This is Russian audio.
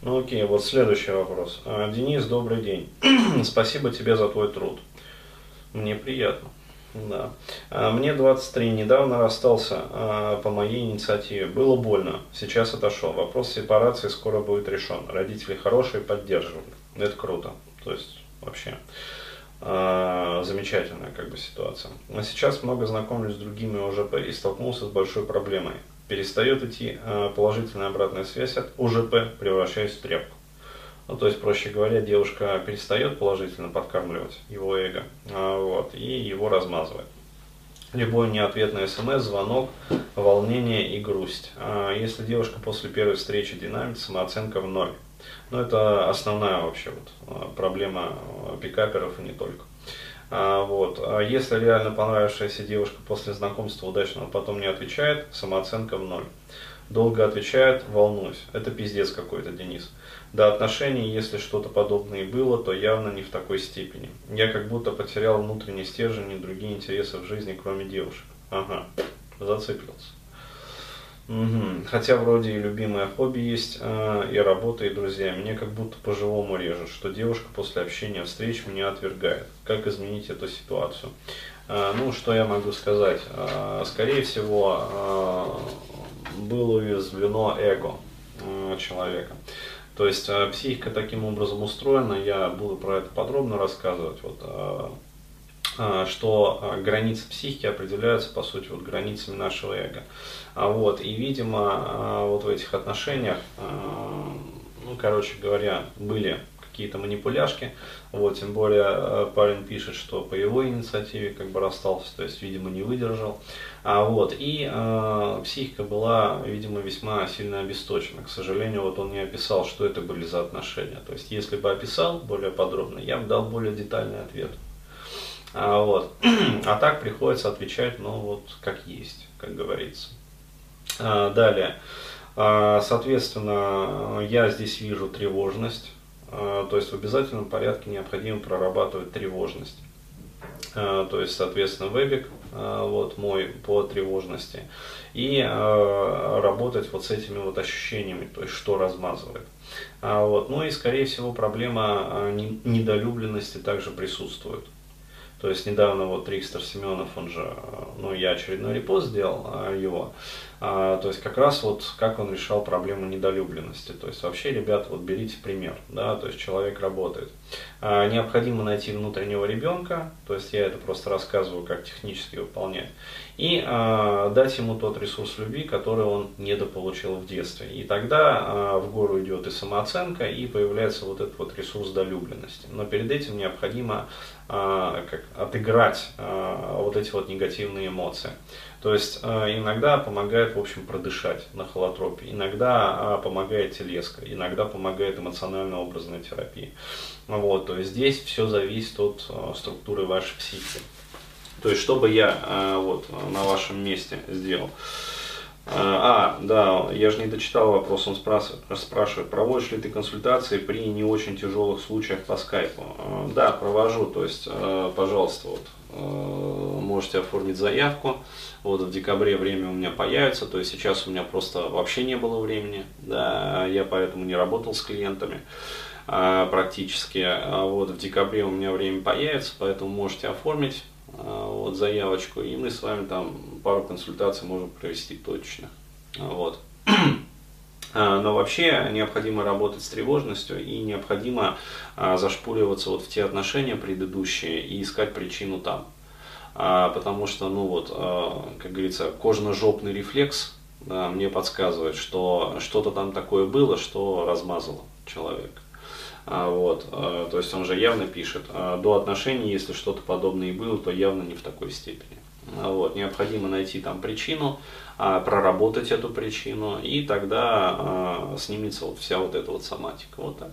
Ну окей, вот следующий вопрос. А, Денис, добрый день. Спасибо тебе за твой труд. Мне приятно. Да. А, Мне 23, недавно расстался а, по моей инициативе. Было больно, сейчас отошел. Вопрос сепарации скоро будет решен. Родители хорошие, поддерживают. Это круто. То есть вообще замечательная как бы ситуация. А сейчас много знакомлюсь с другими ОЖП и столкнулся с большой проблемой. Перестает идти а, положительная обратная связь от ОЖП, превращаясь в тряпку. Ну, то есть, проще говоря, девушка перестает положительно подкармливать его эго, а, вот, и его размазывает. Любой неответный смс, звонок, волнение и грусть. А если девушка после первой встречи динамит, самооценка в ноль. Но это основная вообще вот проблема пикаперов и не только. А, вот. А если реально понравившаяся девушка после знакомства удачного потом не отвечает, самооценка в ноль. Долго отвечает, волнуюсь. Это пиздец какой-то, Денис. До отношений, если что-то подобное и было, то явно не в такой степени. Я как будто потерял внутренний стержень и другие интересы в жизни, кроме девушек. Ага, зациклился. Угу. Хотя вроде и любимое хобби есть, э, и работа, и друзья. Мне как будто по-живому режет, что девушка после общения встреч меня отвергает. Как изменить эту ситуацию? Э, ну, что я могу сказать? Э, скорее всего, э, было уязвлено эго э, человека. То есть э, психика таким образом устроена, я буду про это подробно рассказывать. Вот, э, что а, границы психики определяются, по сути, вот границами нашего эго. А вот, и, видимо, а, вот в этих отношениях, ну, короче говоря, были какие-то манипуляшки, вот, тем более парень пишет, что по его инициативе как бы расстался, то есть, видимо, не выдержал, а вот, и э, психика была, видимо, весьма сильно обесточена, к сожалению, вот он не описал, что это были за отношения, то есть, если бы описал более подробно, я бы дал более детальный ответ. А, вот. а так приходится отвечать, ну вот, как есть, как говорится. А, далее. А, соответственно, я здесь вижу тревожность. А, то есть в обязательном порядке необходимо прорабатывать тревожность. То есть, соответственно, вебик вот мой по тревожности и работать вот с этими вот ощущениями, то есть что размазывает. Вот. Ну и, скорее всего, проблема недолюбленности также присутствует. То есть недавно вот Трикстер Семенов, он же, ну я очередной репост сделал а, его, а, то есть как раз вот как он решал проблему недолюбленности. То есть вообще, ребята, вот берите пример, да, то есть человек работает. А, необходимо найти внутреннего ребенка, то есть я это просто рассказываю, как технически выполнять, и дать ему тот ресурс любви, который он недополучил в детстве. И тогда в гору идет и самооценка, и появляется вот этот вот ресурс долюбленности. Но перед этим необходимо как, отыграть а, вот эти вот негативные эмоции. То есть а, иногда помогает, в общем, продышать на холотропе, иногда помогает телеска, иногда помогает эмоционально-образная терапия. Вот, то есть здесь все зависит от структуры вашей психики. То есть, что бы я вот, на вашем месте сделал? А, да, я же не дочитал вопрос, он спрашивает, проводишь ли ты консультации при не очень тяжелых случаях по скайпу? Да, провожу, то есть, пожалуйста, вот, можете оформить заявку, вот в декабре время у меня появится, то есть сейчас у меня просто вообще не было времени, да, я поэтому не работал с клиентами практически, а вот в декабре у меня время появится, поэтому можете оформить вот, заявочку, и мы с вами там пару консультаций можем провести точно. Вот. А, но вообще необходимо работать с тревожностью и необходимо а, зашпуриваться вот в те отношения предыдущие и искать причину там. А, потому что, ну вот, как говорится, кожно-жопный рефлекс мне подсказывает, что что-то там такое было, что размазало человека. А, вот, а, то есть он же явно пишет, а, до отношений, если что-то подобное и было, то явно не в такой степени. Вот, необходимо найти там причину, проработать эту причину, и тогда снимется вот вся вот эта вот соматика. Вот так.